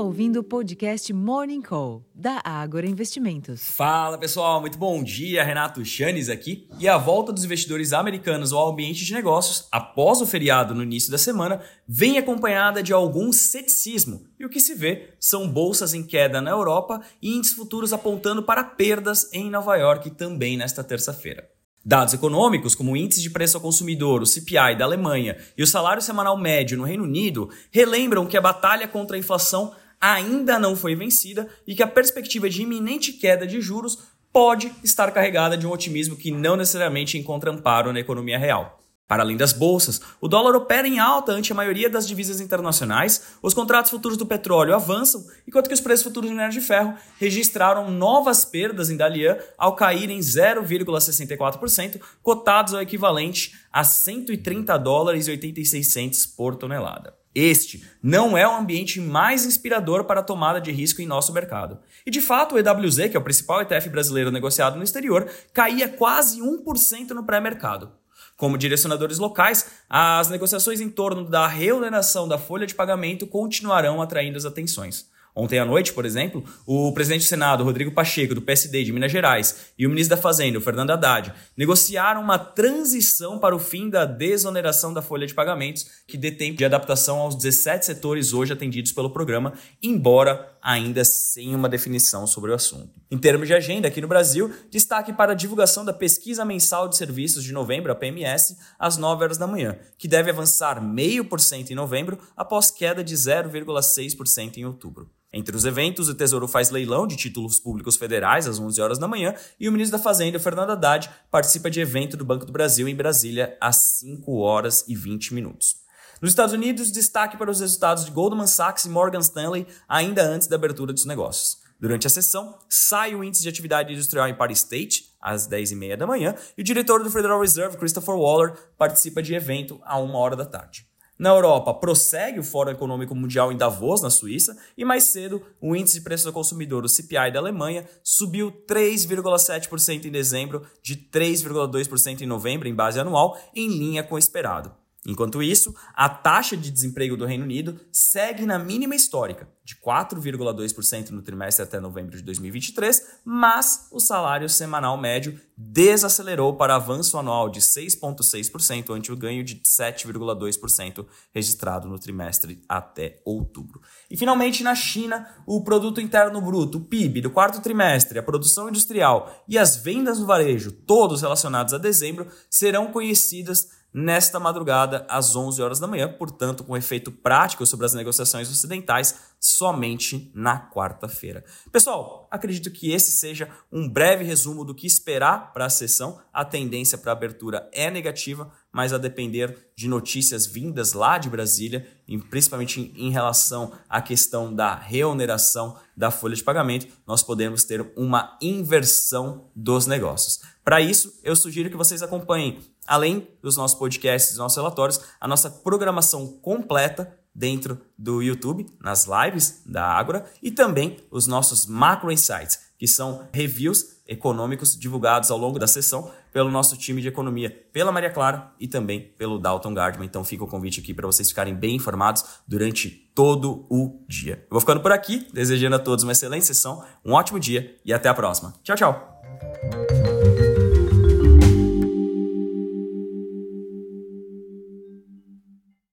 ouvindo o podcast Morning Call, da Ágora Investimentos. Fala pessoal, muito bom dia. Renato Chanes aqui. E a volta dos investidores americanos ao ambiente de negócios, após o feriado no início da semana, vem acompanhada de algum ceticismo. E o que se vê são bolsas em queda na Europa e índices futuros apontando para perdas em Nova York também nesta terça-feira. Dados econômicos, como o índice de preço ao consumidor, o CPI da Alemanha e o salário semanal médio no Reino Unido, relembram que a batalha contra a inflação ainda não foi vencida e que a perspectiva de iminente queda de juros pode estar carregada de um otimismo que não necessariamente encontra amparo na economia real. Para além das bolsas, o dólar opera em alta ante a maioria das divisas internacionais, os contratos futuros do petróleo avançam, enquanto que os preços futuros do minério de ferro registraram novas perdas em Dalian ao caírem 0,64%, cotados ao equivalente a 130 dólares e 86 centes por tonelada. Este não é o ambiente mais inspirador para a tomada de risco em nosso mercado. E de fato, o EWZ, que é o principal ETF brasileiro negociado no exterior, caía quase 1% no pré-mercado. Como direcionadores locais, as negociações em torno da reordenação da folha de pagamento continuarão atraindo as atenções. Ontem à noite, por exemplo, o presidente do Senado, Rodrigo Pacheco, do PSD de Minas Gerais, e o ministro da Fazenda, o Fernando Haddad, negociaram uma transição para o fim da desoneração da folha de pagamentos, que dê tempo de adaptação aos 17 setores hoje atendidos pelo programa, embora ainda sem uma definição sobre o assunto. Em termos de agenda, aqui no Brasil, destaque para a divulgação da pesquisa mensal de serviços de novembro, a PMS, às 9 horas da manhã, que deve avançar 0,5% em novembro, após queda de 0,6% em outubro. Entre os eventos, o Tesouro faz leilão de títulos públicos federais às 11 horas da manhã e o ministro da Fazenda, Fernando Haddad, participa de evento do Banco do Brasil em Brasília às 5 horas e 20 minutos. Nos Estados Unidos, destaque para os resultados de Goldman Sachs e Morgan Stanley ainda antes da abertura dos negócios. Durante a sessão, sai o índice de atividade industrial em Paris State, às 10h30 da manhã, e o diretor do Federal Reserve, Christopher Waller, participa de evento a 1 hora da tarde. Na Europa, prossegue o Fórum Econômico Mundial em Davos, na Suíça, e mais cedo, o índice de preço do consumidor, o CPI da Alemanha, subiu 3,7% em dezembro, de 3,2% em novembro, em base anual, em linha com o esperado. Enquanto isso, a taxa de desemprego do Reino Unido segue na mínima histórica, de 4,2% no trimestre até novembro de 2023, mas o salário semanal médio desacelerou para avanço anual de 6,6% ante o ganho de 7,2% registrado no trimestre até outubro. E finalmente, na China, o produto interno bruto, o PIB do quarto trimestre, a produção industrial e as vendas no varejo, todos relacionados a dezembro, serão conhecidas nesta madrugada às 11 horas da manhã, portanto, com efeito prático sobre as negociações ocidentais somente na quarta-feira. Pessoal, acredito que esse seja um breve resumo do que esperar para a sessão. A tendência para a abertura é negativa, mas a depender de notícias vindas lá de Brasília, principalmente em relação à questão da reoneração da folha de pagamento, nós podemos ter uma inversão dos negócios. Para isso, eu sugiro que vocês acompanhem além dos nossos podcasts, dos nossos relatórios, a nossa programação completa dentro do YouTube, nas lives da Ágora e também os nossos macro insights, que são reviews econômicos divulgados ao longo da sessão pelo nosso time de economia, pela Maria Clara e também pelo Dalton Gardman. Então fica o convite aqui para vocês ficarem bem informados durante todo o dia. Eu vou ficando por aqui, desejando a todos uma excelente sessão, um ótimo dia e até a próxima. Tchau, tchau!